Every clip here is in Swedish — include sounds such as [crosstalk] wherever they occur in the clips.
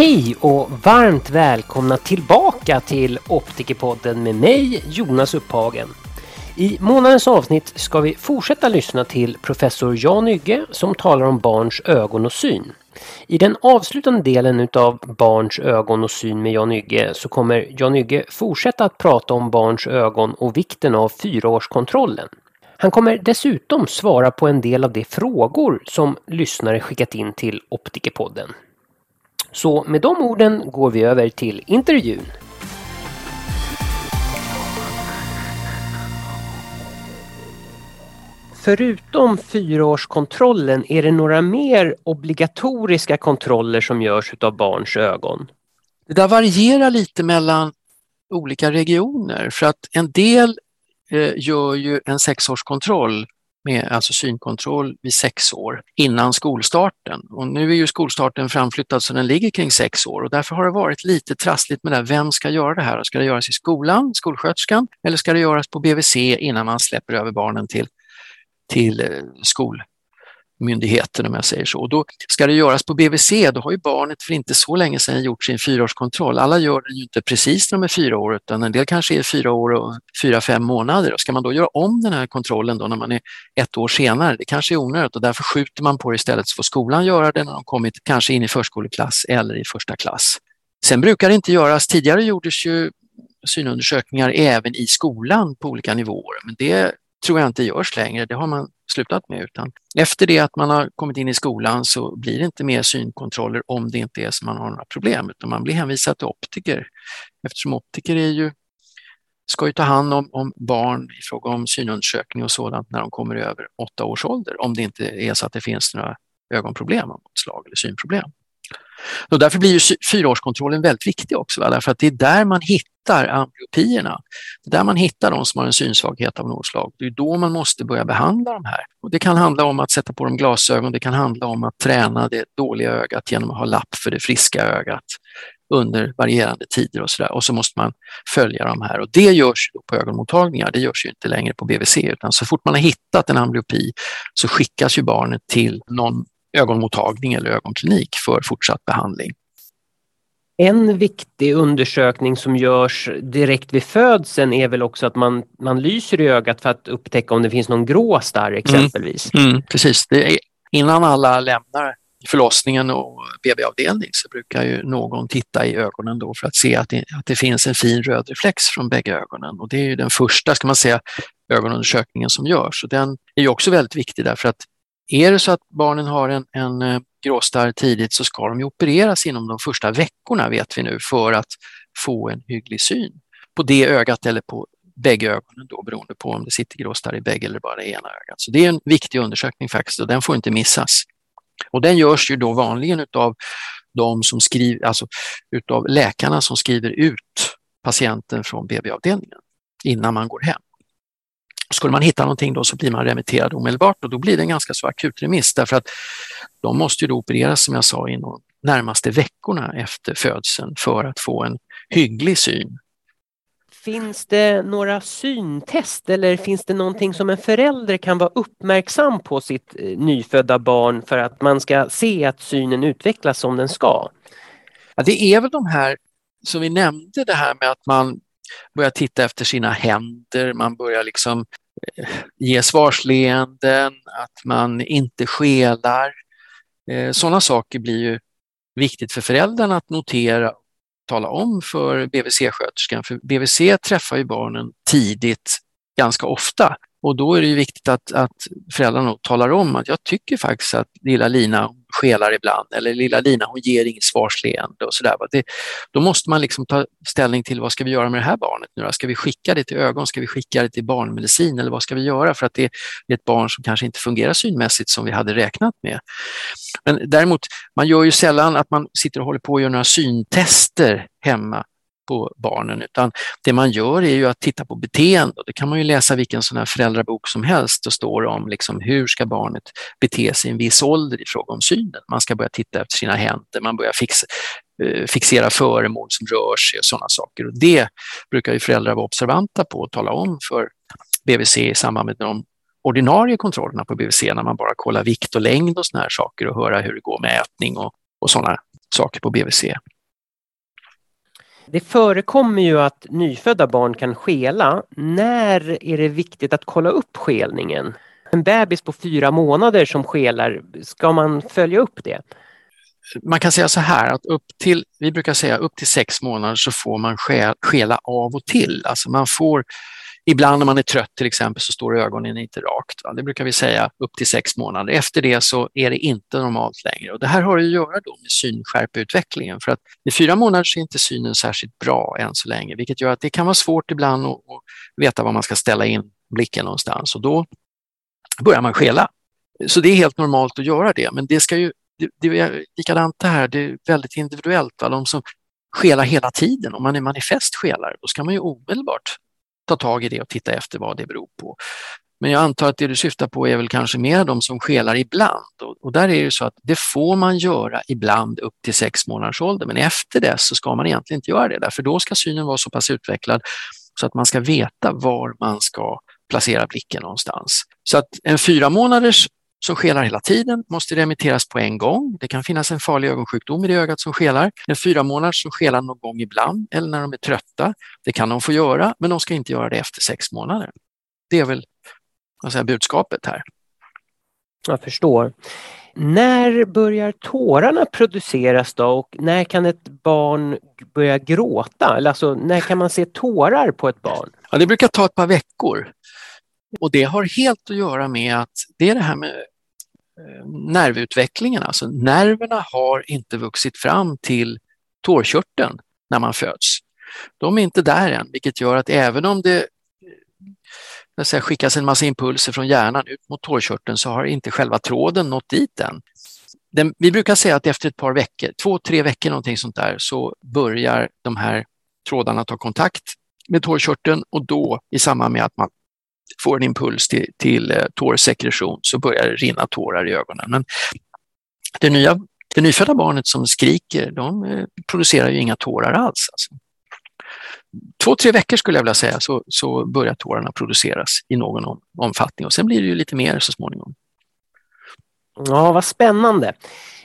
Hej och varmt välkomna tillbaka till Optikerpodden med mig Jonas Upphagen. I månadens avsnitt ska vi fortsätta lyssna till professor Jan Ygge som talar om barns ögon och syn. I den avslutande delen utav Barns ögon och syn med Jan Ygge så kommer Jan Ygge fortsätta att prata om barns ögon och vikten av fyraårskontrollen. Han kommer dessutom svara på en del av de frågor som lyssnare skickat in till Optikerpodden. Så med de orden går vi över till intervjun. Förutom fyraårskontrollen, är det några mer obligatoriska kontroller som görs av barns ögon? Det där varierar lite mellan olika regioner för att en del eh, gör ju en sexårskontroll med alltså synkontroll vid sex år innan skolstarten. Och nu är ju skolstarten framflyttad så den ligger kring sex år och därför har det varit lite trassligt med det. här. Vem ska göra det här? Ska det göras i skolan, skolsköterskan, eller ska det göras på BVC innan man släpper över barnen till, till eh, skol, myndigheten om jag säger så. Och då ska det göras på BVC, då har ju barnet för inte så länge sedan gjort sin fyraårskontroll. Alla gör den ju inte precis när de är fyra år utan en del kanske är fyra år och fyra, fem månader. Och ska man då göra om den här kontrollen då när man är ett år senare, det kanske är onödigt och därför skjuter man på det istället så får skolan göra det när de kommit kanske in i förskoleklass eller i första klass. Sen brukar det inte göras, tidigare gjordes ju synundersökningar även i skolan på olika nivåer men det tror jag inte görs längre. Det har man slutat med. Utan efter det att man har kommit in i skolan så blir det inte mer synkontroller om det inte är så man har några problem, utan man blir hänvisad till optiker. Eftersom optiker är ju, ska ju ta hand om, om barn i fråga om synundersökning och sådant när de kommer över åtta års ålder, om det inte är så att det finns några ögonproblem av något slag eller synproblem. Och därför blir ju fyraårskontrollen väldigt viktig också, va? därför att det är där man hittar amblyopierna. Det är där man hittar de som har en synsvaghet av något slag. Det är då man måste börja behandla de här. Och det kan handla om att sätta på dem glasögon, det kan handla om att träna det dåliga ögat genom att ha lapp för det friska ögat under varierande tider och så där. Och så måste man följa de här och det görs på ögonmottagningar. Det görs ju inte längre på BVC utan så fort man har hittat en amblyopi så skickas ju barnet till någon ögonmottagning eller ögonklinik för fortsatt behandling. En viktig undersökning som görs direkt vid födseln är väl också att man, man lyser i ögat för att upptäcka om det finns någon grå starr exempelvis. Mm, mm, precis, är, innan alla lämnar förlossningen och BB-avdelning så brukar ju någon titta i ögonen då för att se att det, att det finns en fin röd reflex från bägge ögonen och det är ju den första, ska man säga, ögonundersökningen som görs och den är ju också väldigt viktig därför att är det så att barnen har en, en eh, gråstarr tidigt så ska de ju opereras inom de första veckorna vet vi nu för att få en hygglig syn på det ögat eller på bägge ögonen då beroende på om det sitter gråstarr i bägge eller bara det ena ögat. Så det är en viktig undersökning faktiskt och den får inte missas. Och den görs ju då vanligen utav de som skriver, alltså utav läkarna som skriver ut patienten från BB-avdelningen innan man går hem. Skulle man hitta någonting då så blir man remitterad omedelbart och då blir det en ganska så akut remiss därför att de måste ju då opereras som jag sa inom närmaste veckorna efter födseln för att få en hygglig syn. Finns det några syntest eller finns det någonting som en förälder kan vara uppmärksam på sitt eh, nyfödda barn för att man ska se att synen utvecklas som den ska? Ja, det är väl de här som vi nämnde, det här med att man börjar titta efter sina händer, man börjar liksom ge svarsleenden, att man inte skelar. Eh, sådana saker blir ju viktigt för föräldrarna att notera och tala om för BVC-sköterskan. För BVC träffar ju barnen tidigt ganska ofta och då är det viktigt att, att föräldrarna talar om att jag tycker faktiskt att lilla Lina skelar ibland eller lilla Lina hon ger inget svarsleende och sådär. Då måste man liksom ta ställning till vad ska vi göra med det här barnet nu Ska vi skicka det till ögon? Ska vi skicka det till barnmedicin eller vad ska vi göra för att det är ett barn som kanske inte fungerar synmässigt som vi hade räknat med. Men däremot, man gör ju sällan att man sitter och håller på och gör några syntester hemma på barnen utan det man gör är ju att titta på beteende. Det kan man ju läsa vilken sån här föräldrabok som helst och står om liksom hur ska barnet bete sig i en viss ålder i fråga om synen. Man ska börja titta efter sina händer, man börjar fixa, eh, fixera föremål som rör sig och sådana saker. Och det brukar ju föräldrar vara observanta på och tala om för BVC i samband med de ordinarie kontrollerna på BVC när man bara kollar vikt och längd och sådana här saker och höra hur det går med ätning och, och sådana saker på BVC. Det förekommer ju att nyfödda barn kan skela. När är det viktigt att kolla upp skelningen? En bebis på fyra månader som skelar, ska man följa upp det? Man kan säga så här att upp till, vi brukar säga upp till sex månader så får man skela av och till. Alltså man får Ibland när man är trött till exempel så står ögonen inte rakt. Va? Det brukar vi säga upp till sex månader. Efter det så är det inte normalt längre. Och det här har att göra då med synskärpeutvecklingen. För att i fyra månader så är inte synen särskilt bra än så länge, vilket gör att det kan vara svårt ibland att, att veta var man ska ställa in blicken någonstans. Och då börjar man skela. Så det är helt normalt att göra det, men det ska ju det, det är likadant det här, det är väldigt individuellt. Va? De som skelar hela tiden, om man är manifest skelare, då ska man ju omedelbart ta tag i det och titta efter vad det beror på. Men jag antar att det du syftar på är väl kanske mer de som skelar ibland. Och, och där är det så att det får man göra ibland upp till sex månaders ålder. Men efter det så ska man egentligen inte göra det, därför då ska synen vara så pass utvecklad så att man ska veta var man ska placera blicken någonstans. Så att en fyra månaders som skelar hela tiden måste remitteras på en gång. Det kan finnas en farlig ögonsjukdom i det ögat som skelar. En fyra månaders som skelar någon gång ibland eller när de är trötta. Det kan de få göra, men de ska inte göra det efter sex månader. Det är väl säga, budskapet här. Jag förstår. När börjar tårarna produceras då och när kan ett barn börja gråta? Eller alltså, när kan man se tårar på ett barn? Ja, det brukar ta ett par veckor. Och det har helt att göra med att det är det här med Eh, nervutvecklingen. Alltså nerverna har inte vuxit fram till tårkörteln när man föds. De är inte där än, vilket gör att även om det eh, säga, skickas en massa impulser från hjärnan ut mot tårkörteln så har inte själva tråden nått dit än. Den, vi brukar säga att efter ett par veckor, två, tre veckor någonting sånt där, så börjar de här trådarna ta kontakt med tårkörteln och då i samband med att man får en impuls till, till eh, tårsekretion så börjar det rinna tårar i ögonen. Men det, nya, det nyfödda barnet som skriker, de eh, producerar ju inga tårar alls. Alltså. Två, tre veckor skulle jag vilja säga så, så börjar tårarna produceras i någon om, omfattning och sen blir det ju lite mer så småningom. Ja, vad spännande.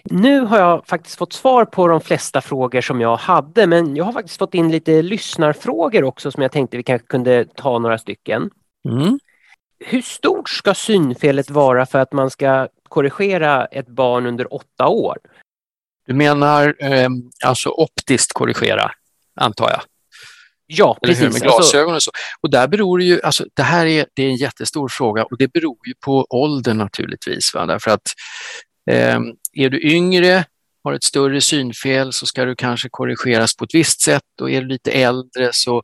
Nu har jag faktiskt fått svar på de flesta frågor som jag hade, men jag har faktiskt fått in lite lyssnarfrågor också som jag tänkte vi kanske kunde ta några stycken. Mm. Hur stort ska synfelet vara för att man ska korrigera ett barn under åtta år? Du menar eh, alltså optiskt korrigera, antar jag? Ja, Eller precis. Hur, med glasögon och så. Och där beror det ju, alltså det här är, det är en jättestor fråga och det beror ju på åldern naturligtvis. Va? Därför att eh, är du yngre har ett större synfel så ska du kanske korrigeras på ett visst sätt och är du lite äldre så,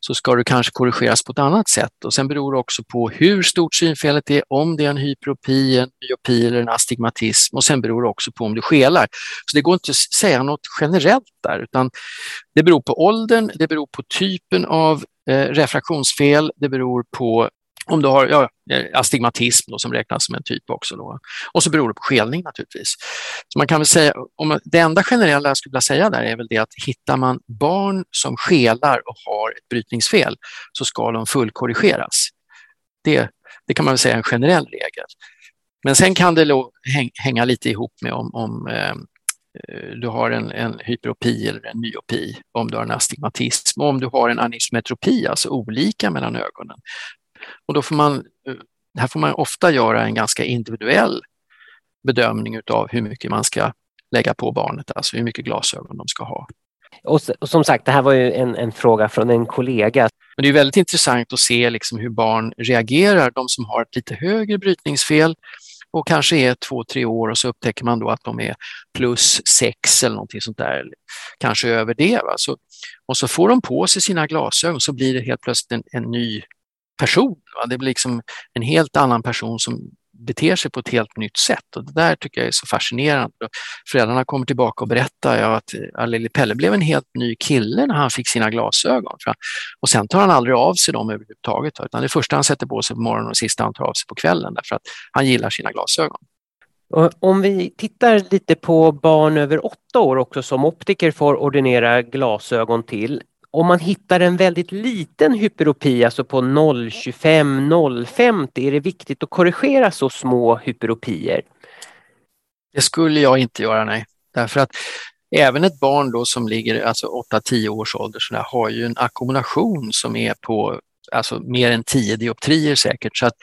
så ska du kanske korrigeras på ett annat sätt. Och sen beror det också på hur stort synfelet är, om det är en hyperopi, en myopi eller en astigmatism och sen beror det också på om du skelar. Så det går inte att säga något generellt där utan det beror på åldern, det beror på typen av eh, refraktionsfel, det beror på om du har ja, eh, astigmatism då, som räknas som en typ också. Då. Och så beror det på skelning naturligtvis. Så man kan väl säga, om, det enda generella jag skulle vilja säga där är väl det att hittar man barn som skelar och har ett brytningsfel så ska de fullkorrigeras. Det, det kan man väl säga är en generell regel. Men sen kan det hänga lite ihop med om, om ehm, eh, du har en, en hyperopi eller en myopi, om du har en astigmatism, och om du har en anismetropi, alltså olika mellan ögonen, och då får man, här får man ofta göra en ganska individuell bedömning av hur mycket man ska lägga på barnet, alltså hur mycket glasögon de ska ha. Och, som sagt, det här var ju en, en, fråga från en kollega. Men det är väldigt intressant att se liksom hur barn reagerar, de som har ett lite högre brytningsfel och kanske är två, tre år och så upptäcker man då att de är plus sex eller någonting sånt där, kanske över det. Va? Så, och så får de på sig sina glasögon så blir det helt plötsligt en, en ny person. Va? Det blir liksom en helt annan person som beter sig på ett helt nytt sätt och det där tycker jag är så fascinerande. Föräldrarna kommer tillbaka och berättar ja, att lille Pelle blev en helt ny kille när han fick sina glasögon. Och sen tar han aldrig av sig dem överhuvudtaget utan det första han sätter på sig på morgonen och det sista han tar av sig på kvällen därför att han gillar sina glasögon. Om vi tittar lite på barn över åtta år också som optiker får ordinera glasögon till om man hittar en väldigt liten hyperopi, alltså på 0,25, 0,50, är det viktigt att korrigera så små hyperopier? Det skulle jag inte göra, nej. Därför att även ett barn då som ligger alltså 8-10 års ålder så där, har ju en ackumulation som är på alltså mer än 10 dioptrier säkert. Så att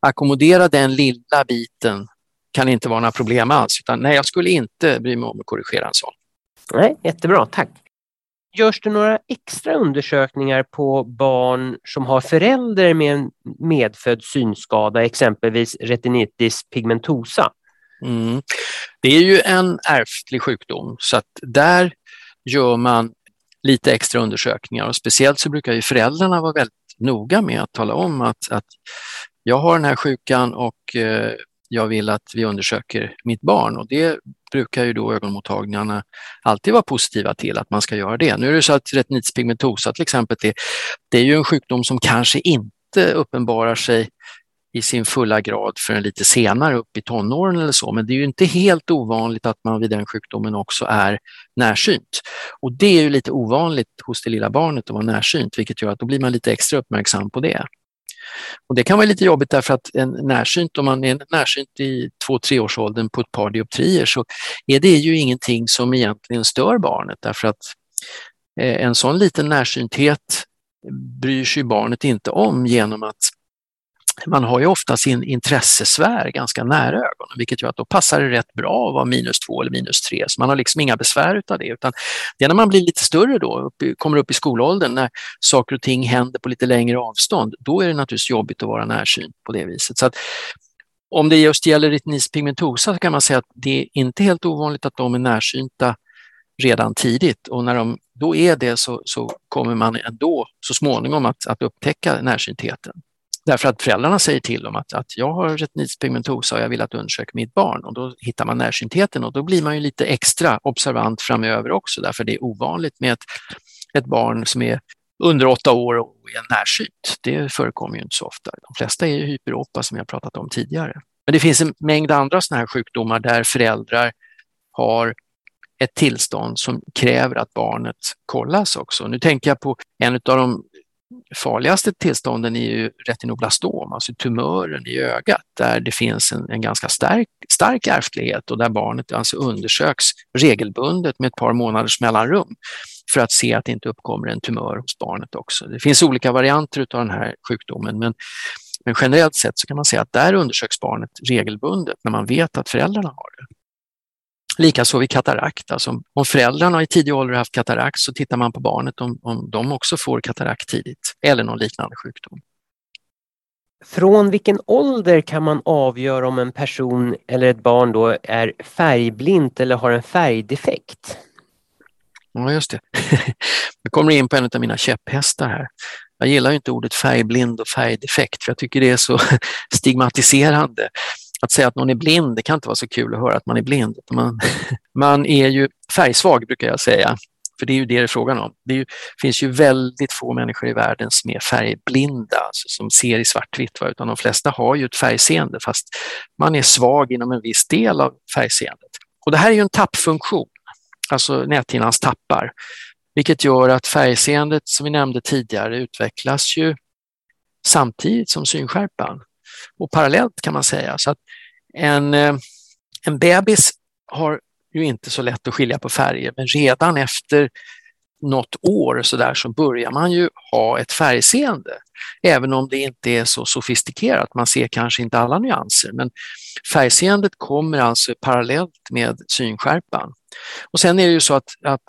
ackommodera den lilla biten kan inte vara några problem alls. Utan nej, jag skulle inte bry mig om att korrigera en sån. Nej, jättebra, tack. Görs det några extra undersökningar på barn som har föräldrar med en medfödd synskada, exempelvis retinitis pigmentosa? Mm. Det är ju en ärftlig sjukdom så att där gör man lite extra undersökningar och speciellt så brukar ju föräldrarna vara väldigt noga med att tala om att, att jag har den här sjukan och eh, jag vill att vi undersöker mitt barn och det brukar ju då ögonmottagningarna alltid vara positiva till att man ska göra det. Nu är det så att retinitis pigmentosa till exempel, det, det är ju en sjukdom som kanske inte uppenbarar sig i sin fulla grad förrän lite senare upp i tonåren eller så. Men det är ju inte helt ovanligt att man vid den sjukdomen också är närsynt. Och det är ju lite ovanligt hos det lilla barnet att vara närsynt, vilket gör att då blir man lite extra uppmärksam på det. Och det kan vara lite jobbigt därför att en närsynt, om man är närsynt i två, treårsåldern på ett par dioptrier så är det ju ingenting som egentligen stör barnet. Därför att eh, en sån liten närsynthet bryr sig barnet inte om genom att man har ju ofta sin intressesfär ganska nära ögonen, vilket gör att då passar det rätt bra att vara minus två eller minus tre. Så man har liksom inga besvär av det, utan det är när man blir lite större då, kommer upp i skolåldern, när saker och ting händer på lite längre avstånd, då är det naturligtvis jobbigt att vara närsynt på det viset. Så att, om det just gäller retinitis pigmentosa så kan man säga att det är inte helt ovanligt att de är närsynta redan tidigt och när de då är det så, så kommer man ändå så småningom att, att upptäcka närsyntheten. Därför att föräldrarna säger till dem att, att jag har retinitis pigmentosa och jag vill att du undersöker mitt barn. Och då hittar man närsyntheten och då blir man ju lite extra observant framöver också därför det är ovanligt med ett, ett barn som är under åtta år och är närsynt. Det förekommer ju inte så ofta. De flesta är hyperopa som jag pratat om tidigare. Men det finns en mängd andra sådana här sjukdomar där föräldrar har ett tillstånd som kräver att barnet kollas också. Nu tänker jag på en av de farligaste tillstånden är ju retinoblastom, alltså tumören i ögat, där det finns en, en ganska stark, stark ärftlighet och där barnet alltså undersöks regelbundet med ett par månaders mellanrum för att se att det inte uppkommer en tumör hos barnet också. Det finns olika varianter av den här sjukdomen, men, men generellt sett så kan man säga att där undersöks barnet regelbundet när man vet att föräldrarna har det. Likaså vid katarakt. Alltså om föräldrarna i tidig ålder haft katarakt så tittar man på barnet om, om de också får katarakt tidigt eller någon liknande sjukdom. Från vilken ålder kan man avgöra om en person eller ett barn då är färgblint eller har en färgdefekt? Ja, just det. [laughs] Jag kommer in på en av mina käpphästar här. Jag gillar inte ordet färgblind och färgdefekt för jag tycker det är så [laughs] stigmatiserande att säga att någon är blind, det kan inte vara så kul att höra att man är blind. Man, [laughs] man är ju färgsvag brukar jag säga, för det är ju det det är frågan om. Det ju, finns ju väldigt få människor i världen som är färgblinda, alltså som ser i svartvitt, va? utan de flesta har ju ett färgseende fast man är svag inom en viss del av färgseendet. Och det här är ju en tappfunktion, alltså näthinnans tappar, vilket gör att färgseendet som vi nämnde tidigare utvecklas ju samtidigt som synskärpan och parallellt kan man säga. Så att en, eh, en bebis har ju inte så lätt att skilja på färger men redan efter något år så, där, så börjar man ju ha ett färgseende. Även om det inte är så sofistikerat, man ser kanske inte alla nyanser. Men färgseendet kommer alltså parallellt med synskärpan. Och sen är det ju så att, att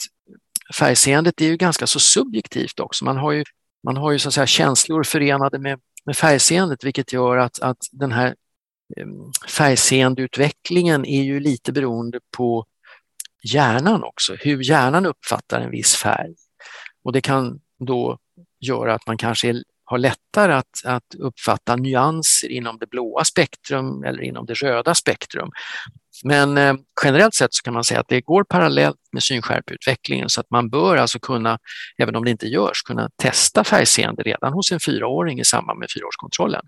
färgseendet är ju ganska så subjektivt också. Man har ju, man har ju så att säga känslor förenade med med färgseendet vilket gör att, att den här ehm, färgseendeutvecklingen är ju lite beroende på hjärnan också, hur hjärnan uppfattar en viss färg. Och det kan då göra att man kanske har lättare att, att uppfatta nyanser inom det blåa spektrum eller inom det röda spektrum. Men eh, generellt sett så kan man säga att det går parallellt med synskärpeutvecklingen så att man bör alltså kunna, även om det inte görs, kunna testa färgseende redan hos en fyraåring i samband med fyraårskontrollen.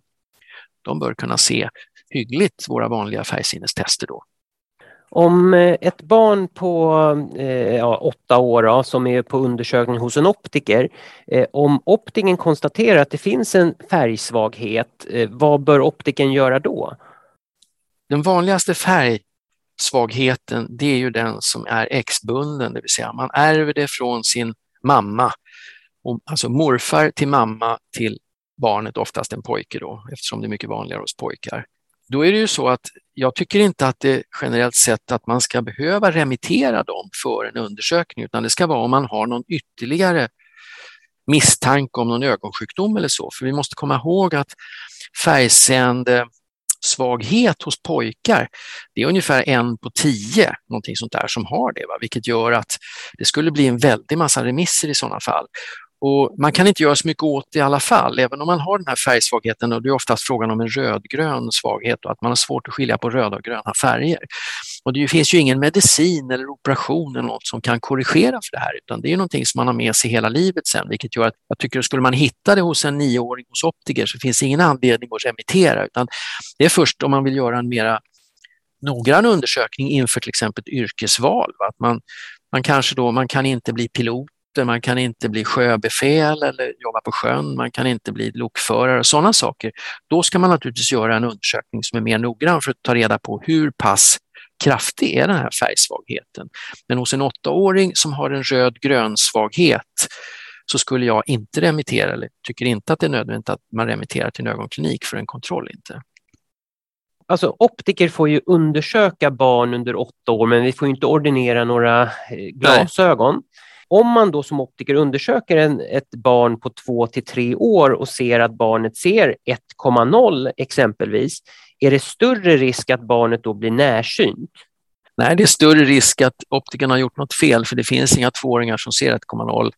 De bör kunna se hyggligt våra vanliga färgsinnestester då. Om eh, ett barn på eh, ja, åtta år då, som är på undersökning hos en optiker, eh, om optiken konstaterar att det finns en färgsvaghet, eh, vad bör optiken göra då? Den vanligaste färg svagheten, det är ju den som är X-bunden, det vill säga man ärver det från sin mamma. Alltså morfar till mamma till barnet, oftast en pojke då, eftersom det är mycket vanligare hos pojkar. Då är det ju så att jag tycker inte att det generellt sett att man ska behöva remittera dem för en undersökning, utan det ska vara om man har någon ytterligare misstanke om någon ögonsjukdom eller så. För vi måste komma ihåg att färgseende svaghet hos pojkar, det är ungefär en på tio, någonting sånt där, som har det, va? vilket gör att det skulle bli en väldig massa remisser i sådana fall. Och man kan inte göra så mycket åt det i alla fall, även om man har den här färgsvagheten och det är oftast frågan om en rödgrön svaghet och att man har svårt att skilja på röda och gröna färger. Och det finns ju ingen medicin eller operation eller något som kan korrigera för det här utan det är någonting som man har med sig hela livet sen vilket gör att jag tycker att skulle man hitta det hos en nioåring hos optiker så finns det ingen anledning att remittera utan det är först om man vill göra en mera noggrann undersökning inför till exempel ett yrkesval. Att man, man kanske då, man kan inte bli pilot man kan inte bli sjöbefäl eller jobba på sjön, man kan inte bli lokförare och sådana saker. Då ska man naturligtvis göra en undersökning som är mer noggrann för att ta reda på hur pass kraftig är den här färgsvagheten. Men hos en åttaåring som har en röd-grön svaghet så skulle jag inte remittera, eller tycker inte att det är nödvändigt att man remitterar till en ögonklinik för en kontroll inte. Alltså optiker får ju undersöka barn under åtta år men vi får inte ordinera några eh, glasögon. Nej. Om man då som optiker undersöker en, ett barn på två till tre år och ser att barnet ser 1,0 exempelvis, är det större risk att barnet då blir närsynt? Nej, det är större risk att optikern har gjort något fel för det finns inga tvååringar som ser 1,0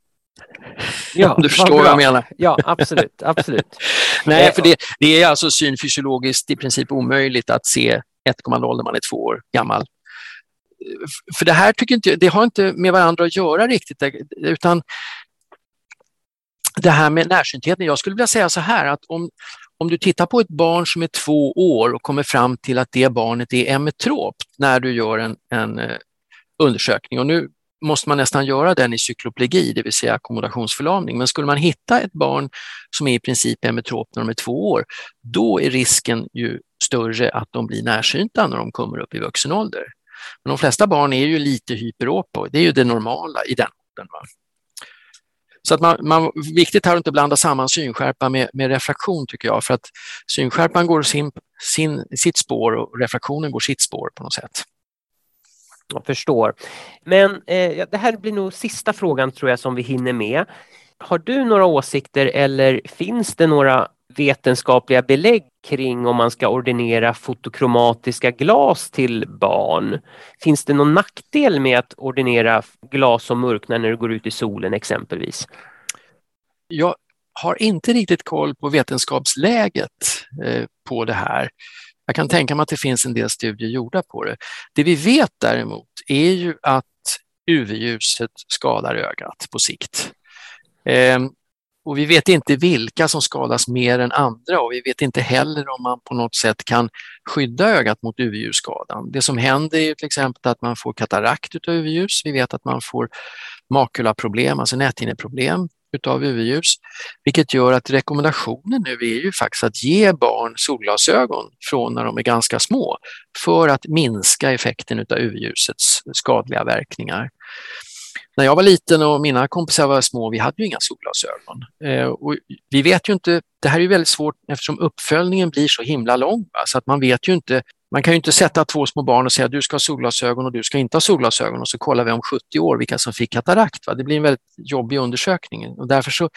Ja, Om du förstår vad jag menar. Ja, absolut. absolut. [laughs] Nej, eh, för det, det, är alltså synfysiologiskt i princip omöjligt att se 1,0 när man är två år gammal för det här tycker inte, det har inte med varandra att göra riktigt, utan det här med närsyntheten, jag skulle vilja säga så här att om, om du tittar på ett barn som är två år och kommer fram till att det barnet är emetropt när du gör en, en eh, undersökning och nu måste man nästan göra den i cykloplegi, det vill säga ackommodationsförlamning. Men skulle man hitta ett barn som är i princip emetrop när de är två år, då är risken ju större att de blir närsynta när de kommer upp i vuxen ålder. Men de flesta barn är ju lite hyperopa det är ju det normala i den åldern. Så att man, man, viktigt här att inte blanda samman synskärpa med, med refraktion tycker jag, för att synskärpan går sin, sin, sitt spår och refraktionen går sitt spår på något sätt. Jag förstår. Men eh, det här blir nog sista frågan tror jag som vi hinner med. Har du några åsikter eller finns det några vetenskapliga belägg kring om man ska ordinera fotokromatiska glas till barn. Finns det någon nackdel med att ordinera glas som mörknar när du går ut i solen exempelvis? Jag har inte riktigt koll på vetenskapsläget eh, på det här. Jag kan tänka mig att det finns en del studier gjorda på det. Det vi vet däremot är ju att UV-ljuset skadar ögat på sikt. Ehm, och vi vet inte vilka som skadas mer än andra och vi vet inte heller om man på något sätt kan skydda ögat mot UV-ljusskadan. Det som händer är till exempel att man får katarakt av UV-ljus. Vi vet att man får makulaproblem, alltså näthinneproblem utav UV-ljus, vilket gör att rekommendationen nu är ju faktiskt att ge barn solglasögon från när de är ganska små för att minska effekten utav UV-ljusets skadliga verkningar när jag var liten och mina kompisar var små, vi hade ju inga solglasögon. Eh, och vi vet ju inte, det här är ju väldigt svårt eftersom uppföljningen blir så himla lång. Va? Så att man vet ju inte, man kan ju inte sätta två små barn och säga du ska ha solglasögon och du ska inte ha solglasögon och så kollar vi om 70 år vilka som fick katarakt. Va? Det blir en väldigt jobbig undersökning och därför så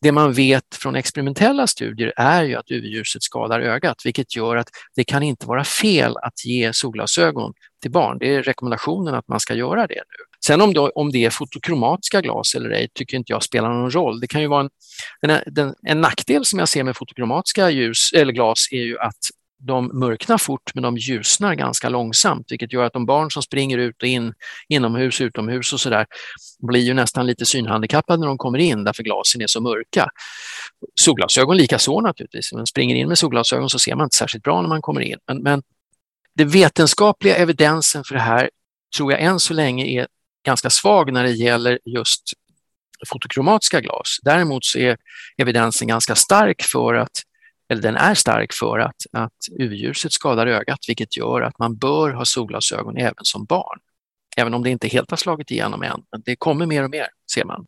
det man vet från experimentella studier är ju att UV-ljuset skadar ögat, vilket gör att det kan inte vara fel att ge solglasögon till barn. Det är rekommendationen att man ska göra det nu. Sen om, det, om det är fotokromatiska glas eller ej tycker inte jag spelar någon roll. Det kan ju vara en, en, en, en nackdel som jag ser med fotokromatiska ljus, eller glas är ju att de mörknar fort men de ljusnar ganska långsamt vilket gör att de barn som springer ut och in inomhus, utomhus och sådär blir ju nästan lite synhandikappade när de kommer in därför glasen är så mörka. Solglasögon likaså naturligtvis, men springer in med solglasögon så ser man inte särskilt bra när man kommer in. Men, men den vetenskapliga evidensen för det här tror jag än så länge är ganska svag när det gäller just fotokromatiska glas. Däremot så är evidensen ganska stark för att eller den är stark för att, att UV-ljuset skadar ögat, vilket gör att man bör ha solglasögon även som barn. Även om det inte helt har slagit igenom än, men det kommer mer och mer, ser man.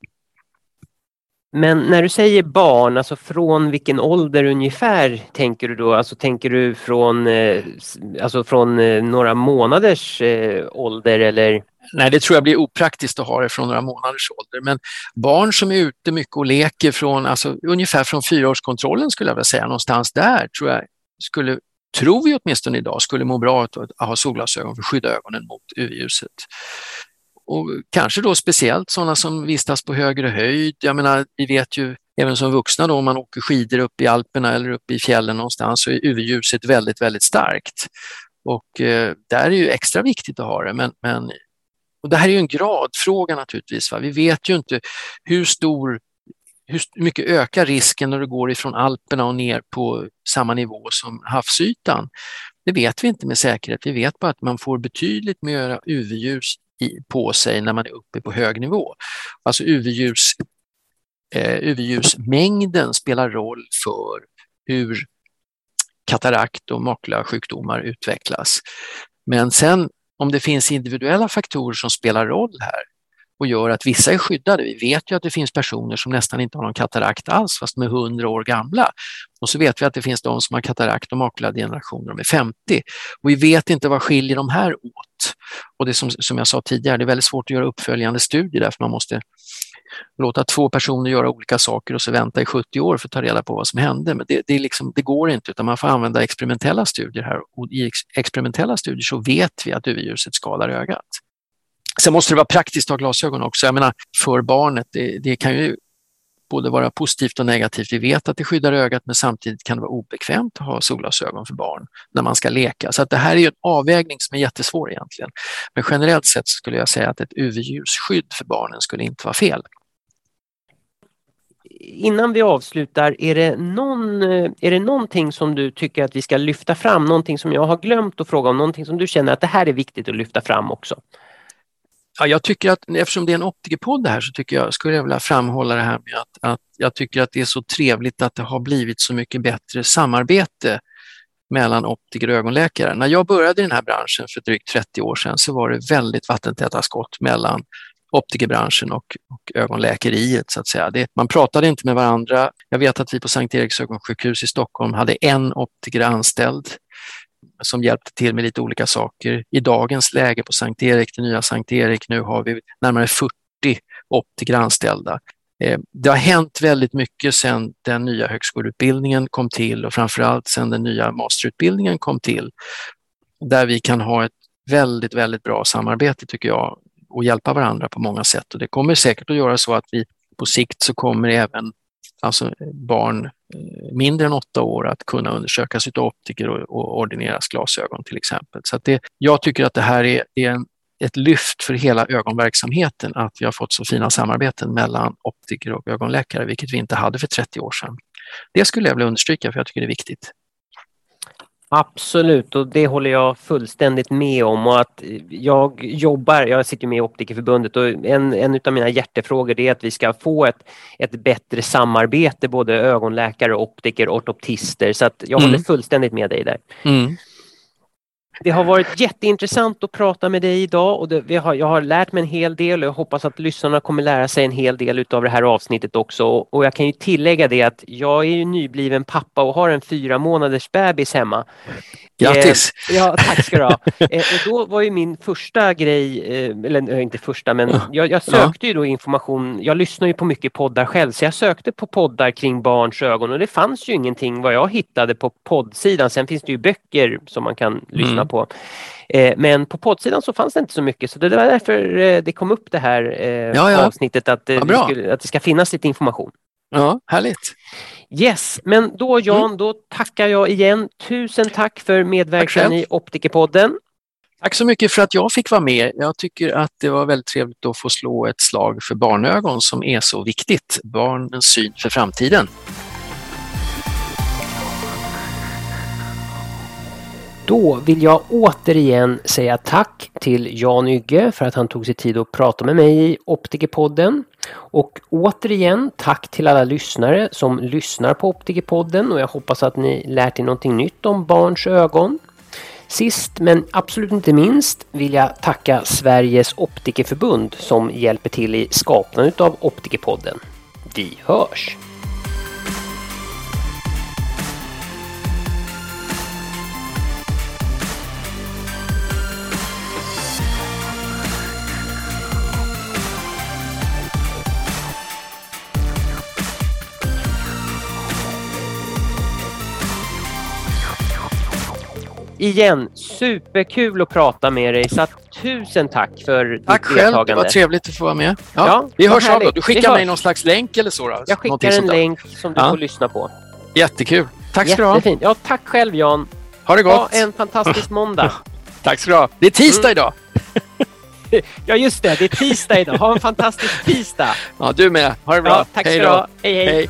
Men när du säger barn, alltså från vilken ålder ungefär tänker du då? Alltså tänker du från, eh, alltså från eh, några månaders eh, ålder eller? Nej, det tror jag blir opraktiskt att ha det från några månaders ålder. Men barn som är ute mycket och leker från, alltså ungefär från fyraårskontrollen skulle jag vilja säga, någonstans där tror jag skulle, tror vi åtminstone idag, skulle må bra att ha solglasögon för att skydda ögonen mot UV-ljuset. Och kanske då speciellt sådana som vistas på högre höjd. Jag menar, vi vet ju även som vuxna då om man åker skidor upp i Alperna eller upp i fjällen någonstans så är UV-ljuset väldigt, väldigt starkt. Och eh, där är ju extra viktigt att ha det. Men, men, och det här är ju en gradfråga naturligtvis. Va? Vi vet ju inte hur stor hur mycket ökar risken när du går ifrån Alperna och ner på samma nivå som havsytan? Det vet vi inte med säkerhet. Vi vet bara att man får betydligt mer UV-ljus på sig när man är uppe på hög nivå. Alltså UV-ljus, eh, UV-ljusmängden spelar roll för hur katarakt och maklasjukdomar utvecklas. Men sen om det finns individuella faktorer som spelar roll här och gör att vissa är skyddade. Vi vet ju att det finns personer som nästan inte har någon katarakt alls fast de är 100 år gamla. Och så vet vi att det finns de som har katarakt och makuladegeneration när de är 50. Och vi vet inte vad skiljer de här åt. Och det som, som jag sa tidigare, det är väldigt svårt att göra uppföljande studier därför man måste låta två personer göra olika saker och så vänta i 70 år för att ta reda på vad som hände. Men det, det, liksom, det går inte utan man får använda experimentella studier här och i ex experimentella studier så vet vi att UV-ljuset skadar ögat. Sen måste det vara praktiskt att ha glasögon också. Jag menar för barnet, det, det kan ju både vara positivt och negativt. Vi vet att det skyddar ögat men samtidigt kan det vara obekvämt att ha solglasögon för barn när man ska leka. Så att det här är en avvägning som är jättesvår egentligen. Men generellt sett skulle jag säga att ett UV-ljusskydd för barnen skulle inte vara fel. Innan vi avslutar, är det, någon, eh, är det någonting som du tycker att vi ska lyfta fram? Någonting som jag har glömt att fråga om? Någonting som du känner att det här är viktigt att lyfta fram också? Ja, jag tycker att eftersom det är en optikerpodd här så tycker jag, skulle jag vilja framhålla det här med att, att jag tycker att det är så trevligt att det har blivit så mycket bättre samarbete mellan optiker och ögonläkare. När jag började i den här branschen för drygt 30 år sedan så var det väldigt vattentäta skott mellan optikerbranschen och, och ögonläkeriet så att säga. Det, man pratade inte med varandra. Jag vet att vi på Sankt Eriks ögonsjukhus i Stockholm hade en optiker anställd som hjälpte till med lite olika saker. I dagens läge på Sankt Erik, det nya Sankt Erik, nu har vi närmare 40 optiker anställda. Eh, det har hänt väldigt mycket sedan den nya högskoleutbildningen kom till och framförallt sedan den nya masterutbildningen kom till. Där vi kan ha ett väldigt, väldigt bra samarbete tycker jag och hjälpa varandra på många sätt. Och det kommer säkert att göra så att vi på sikt så kommer även alltså barn eh, mindre än åtta år att kunna undersökas av optiker och, och ordineras glasögon till exempel. Så det, jag tycker att det här är, är en, ett lyft för hela ögonverksamheten att vi har fått så fina samarbeten mellan optiker och ögonläkare, vilket vi inte hade för 30 år sedan. Det skulle jag vilja understryka för jag tycker det är viktigt. Absolut och det håller jag fullständigt med om och att jag jobbar, jag sitter med i Optikerförbundet och en, en av mina hjärtefrågor är att vi ska få ett, ett bättre samarbete både ögonläkare, optiker och ortoptister så att jag mm. håller fullständigt med dig där. Mm. Det har varit jätteintressant att prata med dig idag och det, vi har, jag har lärt mig en hel del och jag hoppas att lyssnarna kommer lära sig en hel del av det här avsnittet också. Och jag kan ju tillägga det att jag är ju nybliven pappa och har en fyra månaders bebis hemma. Grattis! Eh, ja, tack ska du ha. [laughs] Eh, och då var ju min första grej, eh, eller inte första, men jag, jag sökte ju då information. Jag lyssnar ju på mycket poddar själv, så jag sökte på poddar kring barns ögon och det fanns ju ingenting vad jag hittade på poddsidan. Sen finns det ju böcker som man kan lyssna mm. på. Men på poddsidan så fanns det inte så mycket så det var därför det kom upp det här ja, ja. avsnittet att, ja, skulle, att det ska finnas lite information. Ja, härligt. Yes, men då Jan, mm. då tackar jag igen. Tusen tack för medverkan i Optikerpodden. Tack så mycket för att jag fick vara med. Jag tycker att det var väldigt trevligt att få slå ett slag för barnögon som är så viktigt. Barnens syn för framtiden. Då vill jag återigen säga tack till Jan Ygge för att han tog sig tid att prata med mig i Optikerpodden. Och återigen tack till alla lyssnare som lyssnar på Optikerpodden och jag hoppas att ni lärt er någonting nytt om barns ögon. Sist men absolut inte minst vill jag tacka Sveriges optikerförbund som hjälper till i skapandet av Optikerpodden. Vi hörs! Igen, superkul att prata med dig. Så tusen tack för ditt Tack själv, det var trevligt att få vara med. Ja, ja vi hörs av då. Du skickar mig någon slags länk eller så? Då? Jag skickar en länk som du ja. får lyssna på. Jättekul. Tack ska du ha. Ja, tack själv Jan. Ha det gott. Ha en fantastisk måndag. [laughs] tack ska du ha. Det är tisdag mm. idag. [laughs] ja, just det. Det är tisdag idag. Ha en fantastisk tisdag. Ja, du med. Ha det bra. Ja, tack ska du ha. hej. hej. hej.